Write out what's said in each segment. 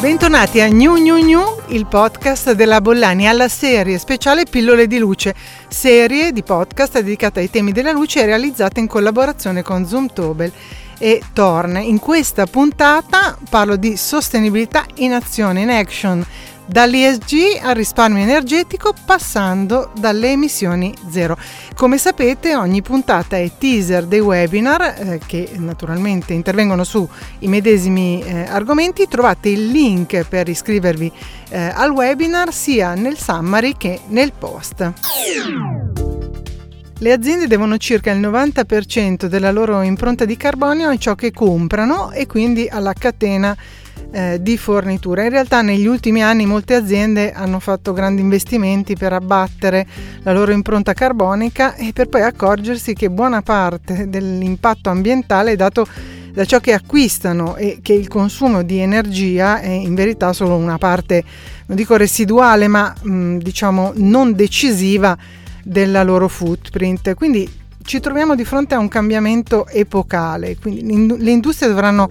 Bentornati a New New New, il podcast della Bollani, alla serie speciale Pillole di Luce, serie di podcast dedicata ai temi della luce e realizzata in collaborazione con Zoomtobel e Torn. In questa puntata parlo di sostenibilità in azione, in action, dall'ESG al risparmio energetico passando dalle emissioni zero. Come sapete ogni puntata è teaser dei webinar eh, che naturalmente intervengono sui medesimi eh, argomenti. Trovate il link per iscrivervi eh, al webinar sia nel summary che nel post. Le aziende devono circa il 90% della loro impronta di carbonio a ciò che comprano e quindi alla catena eh, di fornitura. In realtà negli ultimi anni molte aziende hanno fatto grandi investimenti per abbattere la loro impronta carbonica e per poi accorgersi che buona parte dell'impatto ambientale è dato da ciò che acquistano e che il consumo di energia è in verità solo una parte, non dico residuale, ma mh, diciamo non decisiva della loro footprint. Quindi ci troviamo di fronte a un cambiamento epocale, quindi le industrie dovranno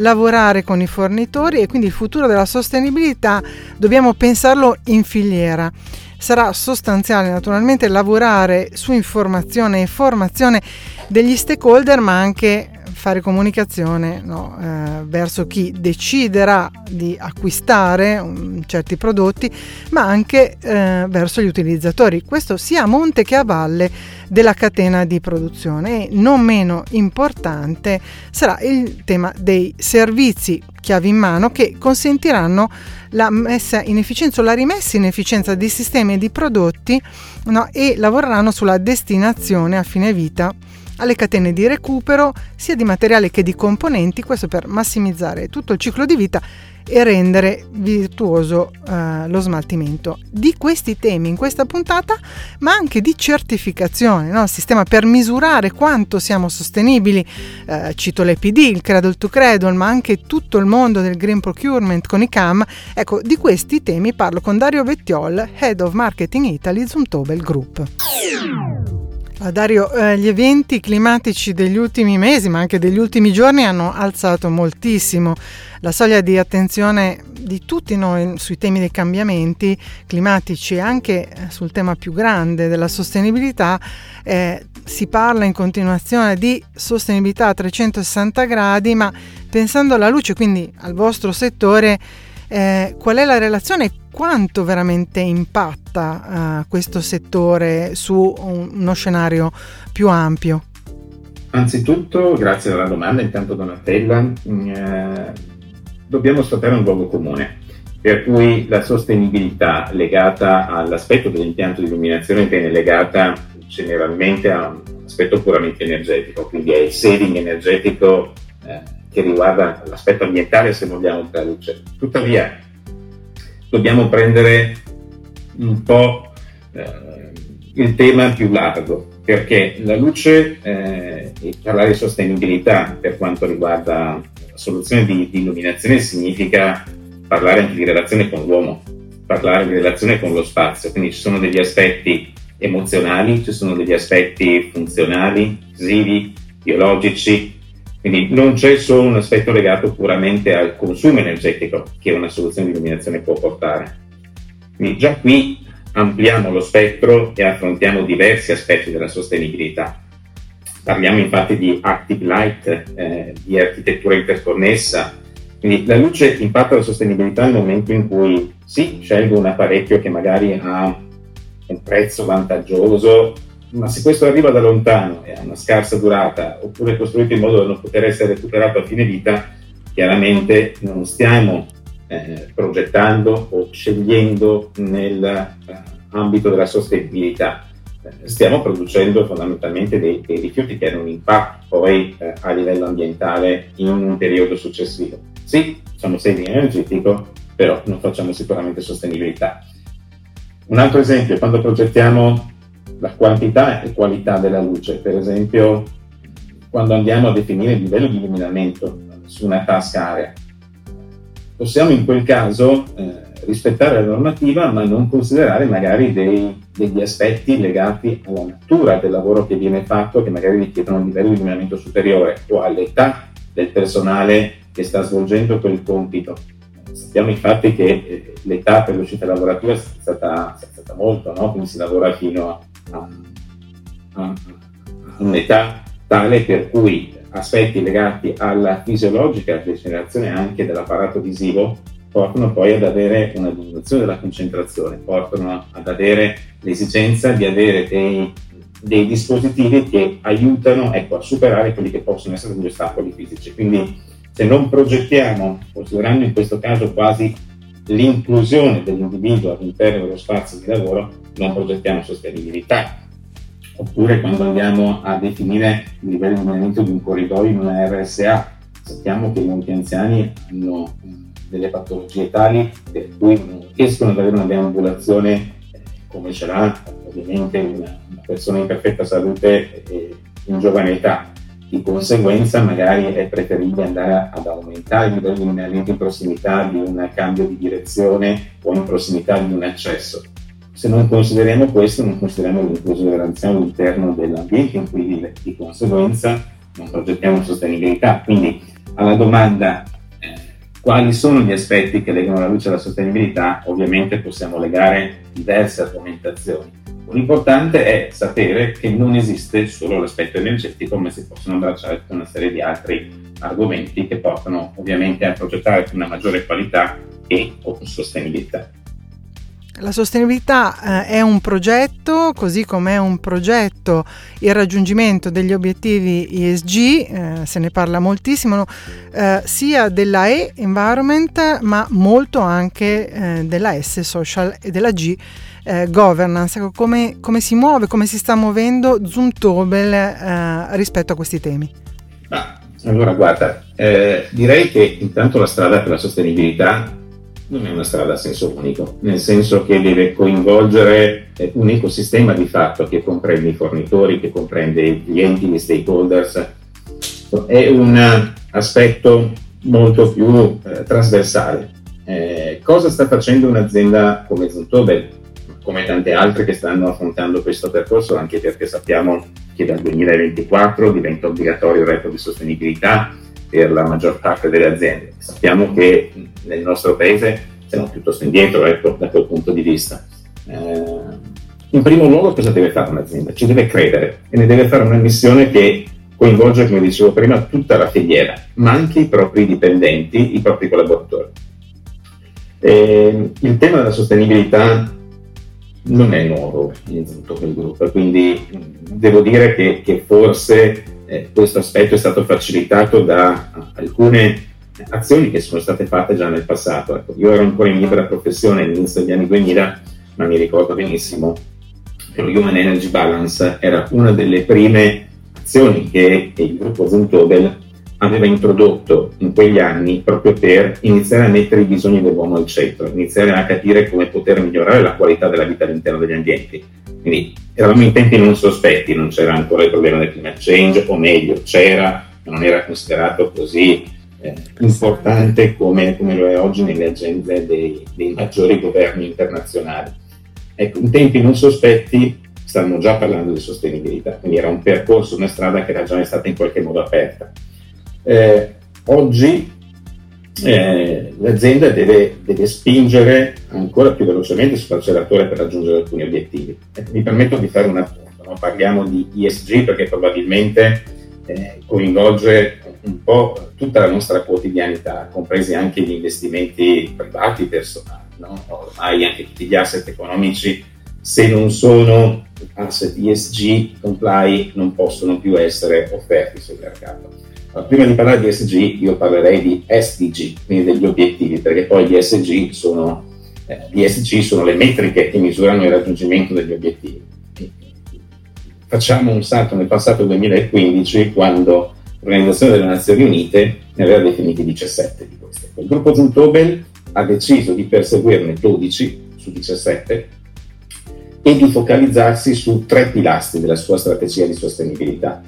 lavorare con i fornitori e quindi il futuro della sostenibilità dobbiamo pensarlo in filiera. Sarà sostanziale naturalmente lavorare su informazione e formazione degli stakeholder ma anche fare comunicazione no, eh, verso chi deciderà di acquistare um, certi prodotti, ma anche eh, verso gli utilizzatori. Questo sia a monte che a valle della catena di produzione. E non meno importante sarà il tema dei servizi chiavi in mano che consentiranno la messa in efficienza o la rimessa in efficienza di sistemi e di prodotti no, e lavoreranno sulla destinazione a fine vita alle catene di recupero sia di materiale che di componenti, questo per massimizzare tutto il ciclo di vita e rendere virtuoso eh, lo smaltimento. Di questi temi in questa puntata, ma anche di certificazione, no? il sistema per misurare quanto siamo sostenibili, eh, cito l'EPD, il Cradle to Cradle, ma anche tutto il mondo del green procurement con i CAM. Ecco, di questi temi parlo con Dario Vettiol, Head of Marketing Italy Zumtobel Group. Ah, Dario, eh, gli eventi climatici degli ultimi mesi, ma anche degli ultimi giorni, hanno alzato moltissimo la soglia di attenzione di tutti noi sui temi dei cambiamenti climatici e anche eh, sul tema più grande della sostenibilità. Eh, si parla in continuazione di sostenibilità a 360 gradi, ma pensando alla luce, quindi al vostro settore, eh, qual è la relazione e quanto veramente impatta uh, questo settore su uno scenario più ampio? Anzitutto, grazie alla domanda, intanto Donatella, mm, eh, dobbiamo sfruttare un luogo comune, per cui la sostenibilità legata all'aspetto dell'impianto di illuminazione viene legata generalmente a un aspetto puramente energetico, quindi è il saving energetico eh, che riguarda l'aspetto ambientale, se vogliamo, della luce. Tuttavia, dobbiamo prendere un po' eh, il tema più largo, perché la luce eh, parlare di sostenibilità per quanto riguarda la soluzione di, di illuminazione significa parlare anche di relazione con l'uomo, parlare di relazione con lo spazio, quindi ci sono degli aspetti emozionali, ci sono degli aspetti funzionali, visivi, biologici, quindi non c'è solo un aspetto legato puramente al consumo energetico che una soluzione di illuminazione può portare. Quindi già qui ampliamo lo spettro e affrontiamo diversi aspetti della sostenibilità. Parliamo infatti di active light, eh, di architettura interconnessa. Quindi la luce impatta la sostenibilità nel momento in cui sì, scelgo un apparecchio che magari ha un prezzo vantaggioso ma se questo arriva da lontano e ha una scarsa durata oppure è costruito in modo da non poter essere recuperato a fine vita, chiaramente non stiamo eh, progettando o scegliendo nell'ambito eh, della sostenibilità. Eh, stiamo producendo fondamentalmente dei, dei, rifiuti che hanno un impatto poi eh, a livello ambientale in un periodo successivo. Sì, sono saving energetico, però non facciamo sicuramente sostenibilità. Un altro esempio, quando progettiamo la quantità e qualità della luce. Per esempio, quando andiamo a definire il livello di illuminamento su una task area, possiamo in quel caso eh, rispettare la normativa ma non considerare magari dei, degli aspetti legati alla natura del lavoro che viene fatto che magari richiedono un livello di illuminamento superiore o all'età del personale che sta svolgendo quel compito. sappiamo infatti che eh, l'età per l'uscita lavorativa è stata, è stata molto, no? quindi si lavora fino a, a, un'età tale per cui aspetti legati alla fisiologica degenerazione anche dell'apparato visivo portano poi ad avere una diminuzione della concentrazione, portano ad avere l'esigenza di avere dei, dei dispositivi che aiutano ecco, a superare quelli che possono essere degli ostacoli fisici. Quindi se non progettiamo, considerando in questo caso quasi l'inclusione dell'individuo all'interno dello spazio di lavoro, non progettiamo sostenibilità. Oppure quando andiamo a definire il livello di allenamento di un corridoio in una RSA, sappiamo che molti anziani hanno delle patologie tali per cui non riescono ad avere una deambulazione eh, come ce l'ha ovviamente una, persona in perfetta salute in giovane età. Di conseguenza magari è preferibile andare ad aumentare il livello di allenamento in prossimità di un cambio di direzione o in prossimità di un accesso. Se non consideriamo questo, non consideriamo l'inclusione all'interno dell'ambiente in cui vive, di conseguenza non progettiamo sostenibilità. Quindi alla domanda quali sono gli aspetti che legano la luce alla sostenibilità? Ovviamente possiamo legare diverse argomentazioni. L'importante è sapere che non esiste solo l'aspetto energetico, ma si possono abbracciare tutta una serie di altri argomenti che portano ovviamente a progettare una maggiore qualità e con sostenibilità. La sostenibilità eh, è un progetto, così come è un progetto il raggiungimento degli obiettivi ESG, eh, se ne parla moltissimo, eh, sia della E, environment, ma molto anche eh, della S, social, e della G, eh, governance. Ecco, come, come, si muove, come si sta muovendo Zoomtobel eh, rispetto a questi temi? Ah, allora, guarda, direi che intanto la strada per la sostenibilità non è una strada a senso unico, nel senso che deve coinvolgere eh, un ecosistema di fatto che comprende i fornitori, che comprende i clienti, gli stakeholders. È un aspetto molto più eh, trasversale. Eh, cosa sta facendo un'azienda come Zontobel, come tante altre che stanno affrontando questo percorso, anche perché sappiamo che dal 2024 diventa obbligatorio il report di sostenibilità per la maggior parte delle aziende. Sappiamo che nel nostro paese siamo piuttosto indietro ecco, da quel punto di vista. Eh, in primo luogo cosa deve fare un'azienda? Ci deve credere e ne deve fare una missione che coinvolge, come dicevo prima, tutta la filiera, ma anche i propri dipendenti, i propri collaboratori. Eh, il tema della sostenibilità non è nuovo in tutto quel gruppo, quindi devo dire che, che forse eh, questo aspetto è stato facilitato da alcune azioni che sono state fatte già nel passato. Ecco, io ero ancora in libera professione all'inizio degli anni 2000, ma mi ricordo benissimo che lo Human Energy Balance era una delle prime azioni che il gruppo Zontobel aveva introdotto in quegli anni proprio per iniziare a mettere i bisogni dell'uomo al centro, iniziare a capire come poter migliorare la qualità della vita all'interno degli ambienti. Quindi eravamo in tempi non sospetti, non c'era ancora il problema del climate change, o meglio, c'era, ma non era considerato così eh, importante come, come, lo è oggi nelle agende dei, dei, maggiori governi internazionali. Ecco, in tempi non sospetti stavamo già parlando di sostenibilità, quindi era un percorso, una strada che era già stata in qualche modo aperta. Eh, oggi eh, l'azienda deve, deve, spingere ancora più velocemente sull'acceleratore per raggiungere alcuni obiettivi. Eh, mi permetto di fare un appunto, no? parliamo di ESG perché probabilmente eh, coinvolge un po' tutta la nostra quotidianità, compresi anche gli investimenti privati personali. No? Ormai anche tutti gli asset economici, se non sono asset ESG comply, non possono più essere offerti sul mercato. Prima di parlare di ESG, io parlerei di SDG, quindi degli obiettivi, perché poi gli SG sono, eh, gli SG sono le metriche che misurano il raggiungimento degli obiettivi. Facciamo un salto nel passato 2015, quando l'Organizzazione delle Nazioni Unite ne aveva definiti 17 di queste. Il gruppo Zuntobel ha deciso di perseguirne 12 su 17 e di focalizzarsi su tre pilastri della sua strategia di sostenibilità.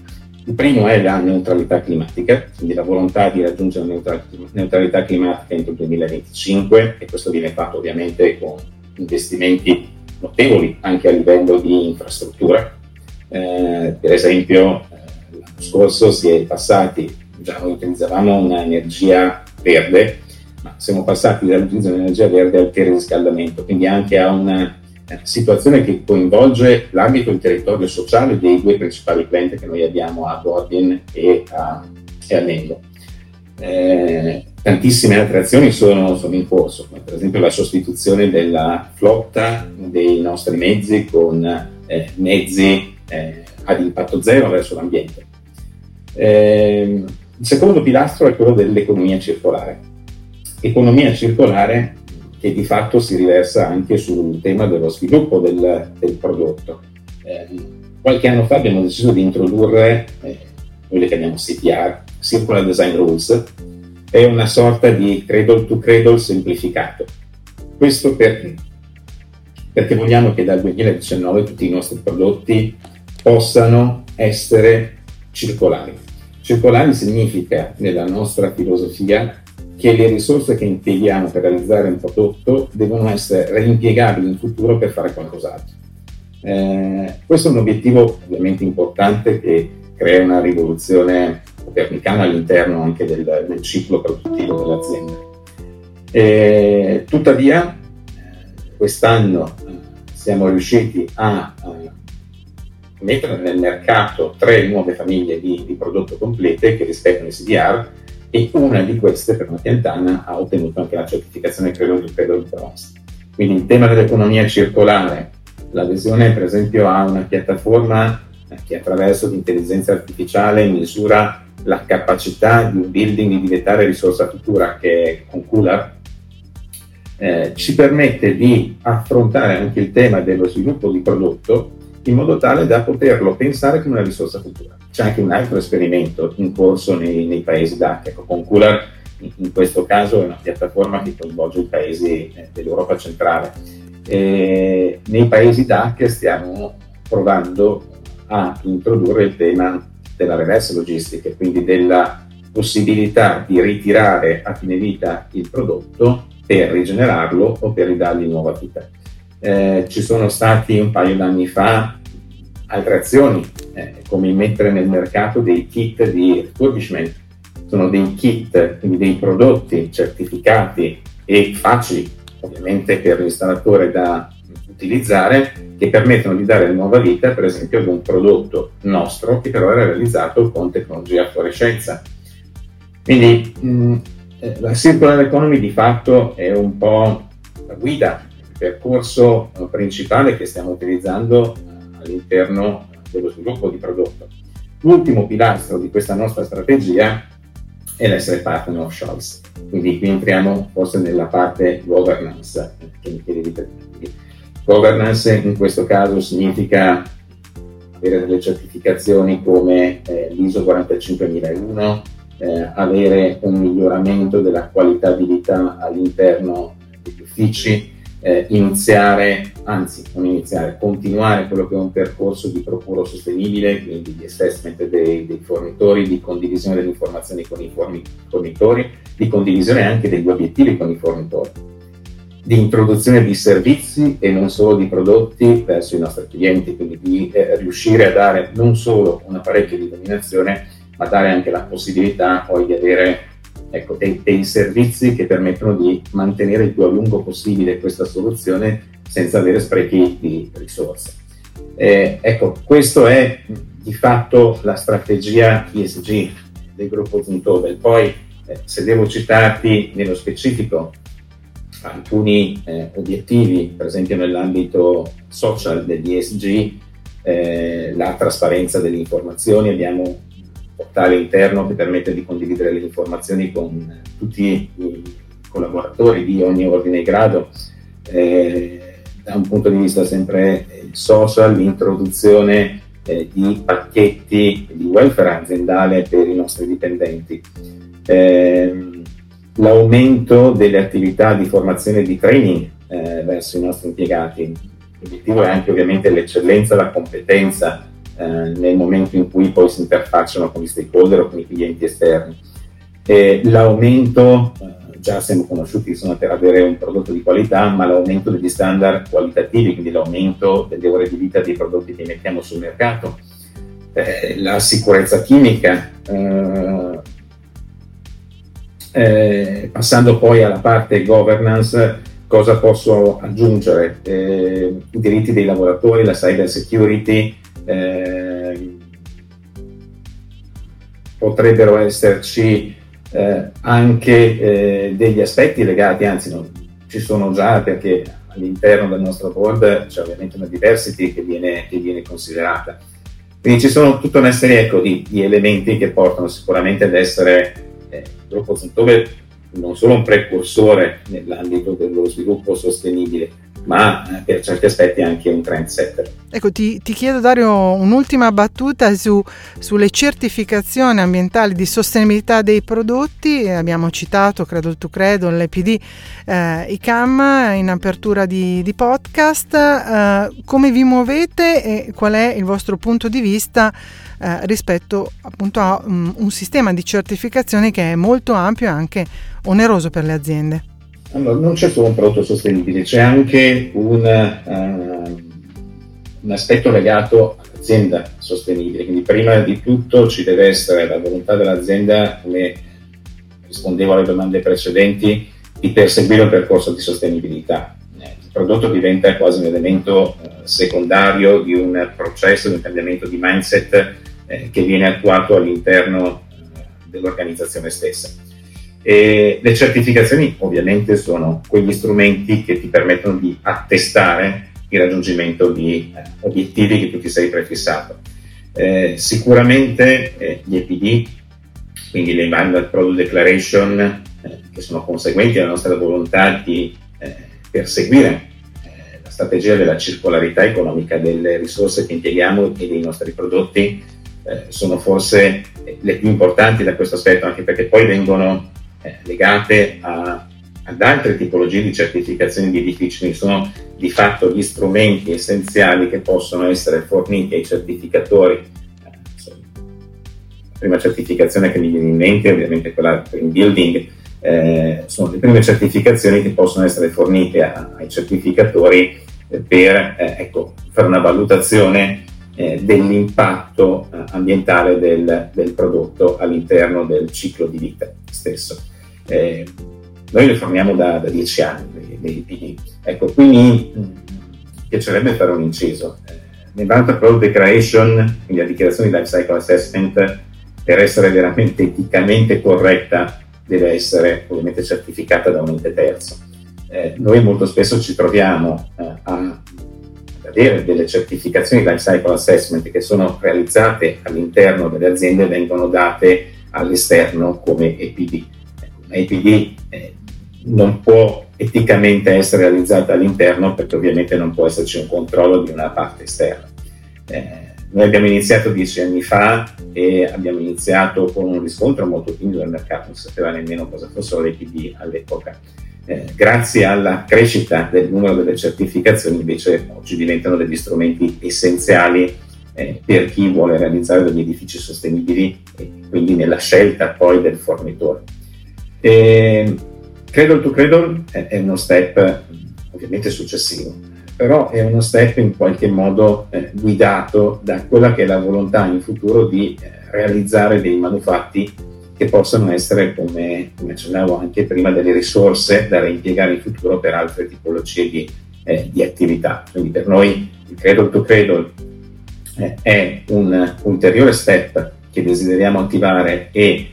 Il primo è la neutralità climatica, quindi la volontà di raggiungere la neutralità climatica entro il 2025 e questo viene fatto ovviamente con investimenti notevoli anche a livello di infrastruttura. Eh, per esempio scorso si è passati, già noi utilizzavamo un'energia verde, ma siamo passati dall'utilizzo dell'energia verde al teleriscaldamento, quindi anche a una eh, situazione che coinvolge l'ambito del territorio sociale dei due principali clienti che noi abbiamo a Bordin e a, e a Mengo. Eh, tantissime altre azioni sono, sono, in corso, come per esempio la sostituzione della flotta dei nostri mezzi con eh, mezzi eh, ad impatto zero verso l'ambiente. Eh, il secondo pilastro è quello dell'economia circolare. Economia circolare che di fatto si riversa anche sul tema dello sviluppo del, del prodotto. Eh, qualche anno fa abbiamo deciso di introdurre eh, quelle che chiamiamo CPR, Circular Design Rules, è una sorta di cradle to cradle semplificato. Questo perché? Perché vogliamo che dal 2019 tutti i nostri prodotti possano essere circolari. Circolari significa, nella nostra filosofia, che le risorse che impieghiamo per realizzare un prodotto devono essere reimpiegabili in futuro per fare qualcos'altro. Eh, questo è un obiettivo ovviamente importante che crea una rivoluzione copernicana all'interno anche del, del ciclo produttivo dell'azienda. Eh, tuttavia, quest'anno eh, siamo riusciti a, a, mettere nel mercato tre nuove famiglie di, di prodotto complete che rispettano i CDR e una di queste per una piantana ha ottenuto anche la certificazione credo di Cradle Bronze. Quindi il tema dell'economia circolare, l'adesione per esempio a una piattaforma che attraverso l'intelligenza artificiale misura la capacità di un building di diventare risorsa futura che è Concular, eh, ci permette di affrontare anche il tema dello sviluppo di prodotto in modo tale da poterlo pensare come una risorsa futura. C'è anche un altro esperimento in corso nei, nei paesi DAC, ecco, Concular in, in, questo caso è una piattaforma che coinvolge i paesi eh, dell'Europa centrale. E nei paesi DAC stiamo provando a introdurre il tema della reverse logistica, quindi della possibilità di ritirare a fine vita il prodotto per rigenerarlo o per ridargli nuova vita. Eh, ci sono stati un paio d'anni fa altre azioni, eh, come mettere nel mercato dei kit di refurbishment. Sono dei kit, quindi dei prodotti certificati e facili, ovviamente per l'installatore da utilizzare, che permettono di dare nuova vita, per esempio, ad un prodotto nostro che però era realizzato con tecnologia fluorescenza. Quindi mh, eh, la circular economy di fatto è un po' la guida, percorso eh, principale che stiamo utilizzando eh, all'interno dello sviluppo di prodotto. L'ultimo pilastro di questa nostra strategia è l'essere partner of choice. Quindi qui entriamo forse nella parte governance che mi chiedevi prima. Governance in questo caso significa avere delle certificazioni come eh, l'ISO 45001, eh, avere un miglioramento della qualitabilità all'interno degli uffici, eh, iniziare, anzi non iniziare, continuare quello che è un percorso di procuro sostenibile, quindi di assessment dei, dei fornitori, di condivisione delle informazioni con i fornitori, di condivisione anche degli obiettivi con i fornitori di introduzione di servizi e non solo di prodotti verso i nostri clienti, quindi di eh, riuscire a dare non solo un apparecchio di illuminazione, ma dare anche la possibilità poi di avere ecco, dei, dei, servizi che permettono di mantenere il più a lungo possibile questa soluzione senza avere sprechi di risorse. Eh, ecco, questa è di fatto la strategia ESG del gruppo Zuntobel. Poi, eh, se devo citarti nello specifico, alcuni eh, obiettivi, per esempio nell'ambito social degli ESG, eh, la trasparenza delle informazioni, abbiamo portale interno che permette di condividere le informazioni con tutti i collaboratori di ogni ordine e grado. Eh, da un punto di vista sempre social, l'introduzione eh, di pacchetti di welfare aziendale per i nostri dipendenti. Eh, l'aumento delle attività di formazione e di training eh, verso i nostri impiegati. L'obiettivo è anche ovviamente l'eccellenza, la competenza eh, nel momento in cui poi si interfacciano con gli stakeholder o con i clienti esterni. E l'aumento, eh, già siamo conosciuti insomma, per avere un prodotto di qualità, ma l'aumento degli standard qualitativi, quindi l'aumento delle ore di vita dei prodotti che mettiamo sul mercato, eh, la sicurezza chimica, Eh, passando poi alla parte governance, cosa posso aggiungere? Eh, I diritti dei lavoratori, la cyber security, eh, potrebbero esserci eh, anche eh, degli aspetti legati, anzi no, ci sono già perché all'interno del nostro board c'è ovviamente una diversity che viene, che viene considerata. Quindi ci sono tutta una serie ecco, di, di, elementi che portano sicuramente ad essere eh, gruppo Zontove non solo un precursore nell'ambito dello sviluppo sostenibile, ma eh, per certi aspetti anche un trendsetter. Ecco, ti, ti chiedo Dario un'ultima battuta su, sulle certificazioni ambientali di sostenibilità dei prodotti, abbiamo citato Credo to Credo, l'EPD, eh, ICAM in apertura di, di podcast, eh, come vi muovete e qual è il vostro punto di vista eh, rispetto appunto a um, un sistema di certificazione che è molto ampio e anche oneroso per le aziende? Allora, non c'è solo un prodotto sostenibile, c'è anche un, uh, un aspetto legato all'azienda sostenibile. Quindi prima di tutto ci deve essere la volontà dell'azienda, come rispondevo alle domande precedenti, di perseguire un percorso di sostenibilità. Eh, il prodotto diventa quasi un elemento uh, secondario di un processo di un cambiamento di mindset eh, che viene attuato all'interno eh, dell'organizzazione stessa. E le certificazioni ovviamente sono quegli strumenti che ti permettono di attestare il raggiungimento di eh, obiettivi che tu ti sei prefissato. Eh, sicuramente eh, gli EPD, quindi le Environmental Product Declaration, eh, che sono conseguenti alla nostra volontà di eh, perseguire eh, la strategia della circolarità economica delle risorse che impieghiamo e dei nostri prodotti, sono forse le più importanti da questo aspetto, anche perché poi vengono eh, legate a, ad altre tipologie di certificazioni di edifici, quindi sono di fatto gli strumenti essenziali che possono essere forniti ai certificatori. Eh, la prima certificazione che mi viene in mente è ovviamente quella per il building, eh, sono le prime certificazioni che possono essere fornite a, ai certificatori per eh, ecco, fare una valutazione eh, dell'impatto eh, ambientale del, del, prodotto all'interno del ciclo di vita stesso. Eh, noi le forniamo da, da dieci anni, dei PD. Ecco, quindi mi piacerebbe fare un inciso. Eh, Nell'Advanced Product Declaration, quindi la dichiarazione di Life Cycle Assessment, per essere veramente eticamente corretta, deve essere ovviamente certificata da un ente terzo. Eh, noi molto spesso ci troviamo eh, a avere delle certificazioni di life cycle assessment che sono realizzate all'interno delle aziende e vengono date all'esterno come EPD. EPD eh, non può eticamente essere realizzata all'interno perché ovviamente non può esserci un controllo di una parte esterna. Eh, noi abbiamo iniziato dieci anni fa e abbiamo iniziato con un riscontro molto timido del mercato, non sapeva nemmeno cosa fossero le PD all'epoca. Eh, grazie alla crescita del numero delle certificazioni invece oggi diventano degli strumenti essenziali eh, per chi vuole realizzare degli edifici sostenibili e quindi nella scelta poi del fornitore. E Cradle to Cradle è, uno step ovviamente successivo, però è uno step in qualche modo eh, guidato da quella che è la volontà in futuro di eh, realizzare dei manufatti che possano essere, come, come, accennavo anche prima, delle risorse da reimpiegare in futuro per altre tipologie di, eh, di attività. Quindi per noi il Cradle to Cradle eh, è un ulteriore step che desideriamo attivare e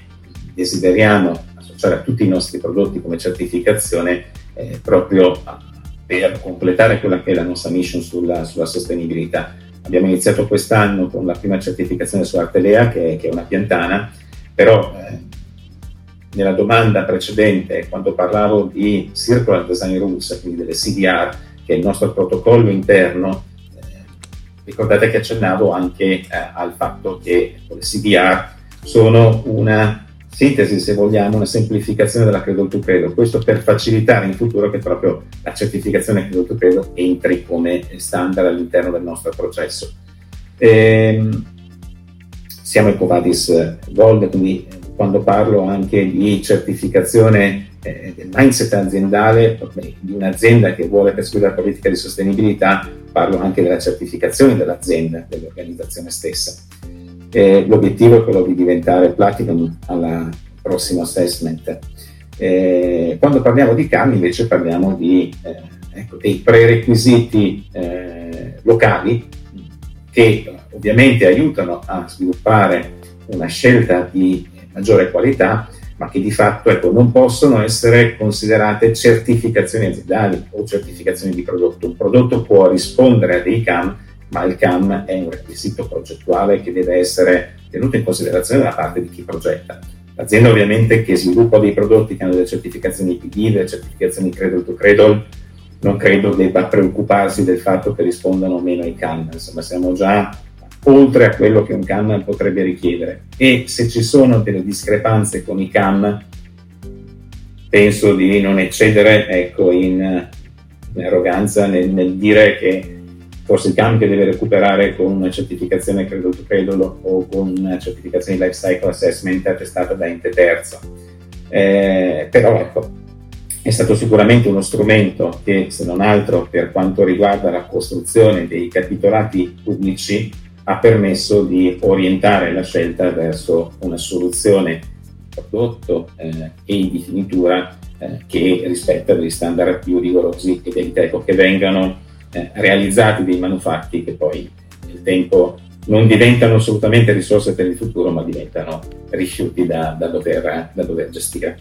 desideriamo a tutti i nostri prodotti come certificazione eh, proprio per completare quella che è la nostra mission sulla, sulla sostenibilità. Abbiamo iniziato quest'anno con la prima certificazione su Artelea, che, che è una piantana, però eh, nella domanda precedente, quando parlavo di Circular Design Rules, quindi delle CDR, che è il nostro protocollo interno, eh, ricordate che accennavo anche eh, al fatto che le CDR sono una sintesi, se vogliamo, una semplificazione della Credo to Credo. Questo per facilitare in futuro che proprio la certificazione Credo to Credo entri come standard all'interno del nostro processo. Ehm, siamo Ecovadis Gold, quindi quando parlo anche di certificazione eh, del mindset aziendale di un'azienda che vuole perseguire la politica di sostenibilità, parlo anche della certificazione dell'azienda, dell'organizzazione stessa. Eh, l'obiettivo è quello di diventare platinum al prossimo assessment. Eh, quando parliamo di CAM invece parliamo di, eh, ecco, dei prerequisiti eh, locali che ovviamente aiutano a sviluppare una scelta di maggiore qualità, ma che di fatto ecco, non possono essere considerate certificazioni aziendali o certificazioni di prodotto. Un prodotto può rispondere a dei CAM, ma il CAM è un requisito progettuale che deve essere tenuto in considerazione da parte di chi progetta. L'azienda ovviamente che sviluppa dei prodotti che hanno delle certificazioni PD, delle certificazioni Cradle to Cradle, non credo debba preoccuparsi del fatto che rispondano meno ai CAM, insomma siamo già oltre a quello che un CAM potrebbe richiedere e se ci sono delle discrepanze con i CAM penso di non eccedere ecco, in, in arroganza nel, nel dire che forse il CAM che deve recuperare con una certificazione credo to credolo o con una certificazione di life cycle assessment attestata da ente terzo. Eh, però ecco, è stato sicuramente uno strumento che, se non altro per quanto riguarda la costruzione dei capitolati pubblici, ha permesso di orientare la scelta verso una soluzione prodotto eh, e di finitura eh, che rispetta degli standard più rigorosi ed ecco, che vengano eh, realizzati dei manufatti che poi nel tempo non diventano assolutamente risorse per il futuro, ma diventano rifiuti da, da, dover, da dover, gestire.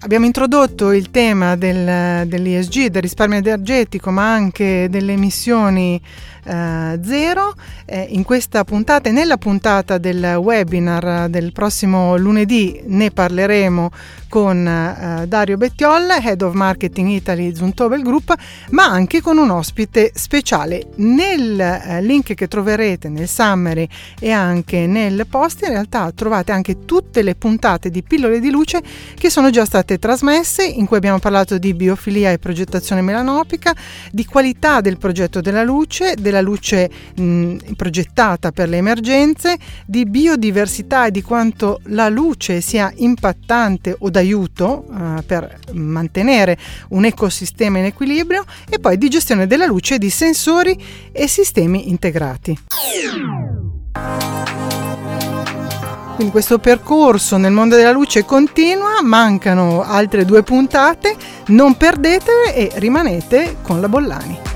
Abbiamo introdotto il tema del, dell'ESG, del risparmio energetico, ma anche delle emissioni eh, zero. Eh, in questa puntata e nella puntata del webinar del prossimo lunedì ne parleremo con eh, Dario Bettiol, Head of Marketing Italy Zuntobel Group, ma anche con un ospite speciale. Nel eh, link che troverete nel summary e anche nel post in realtà trovate anche tutte le puntate di Pillole di Luce che sono già state trasmesse, in cui abbiamo parlato di biofilia e progettazione melanopica, di qualità del progetto della luce, della luce mh, progettata per le emergenze, di biodiversità e di quanto la luce sia impattante o d'aiuto uh, per mantenere un ecosistema in equilibrio e poi di gestione della luce di sensori e sistemi integrati. Quindi questo percorso nel mondo della luce continua, mancano altre due puntate, non perdetele e rimanete con la Bollani.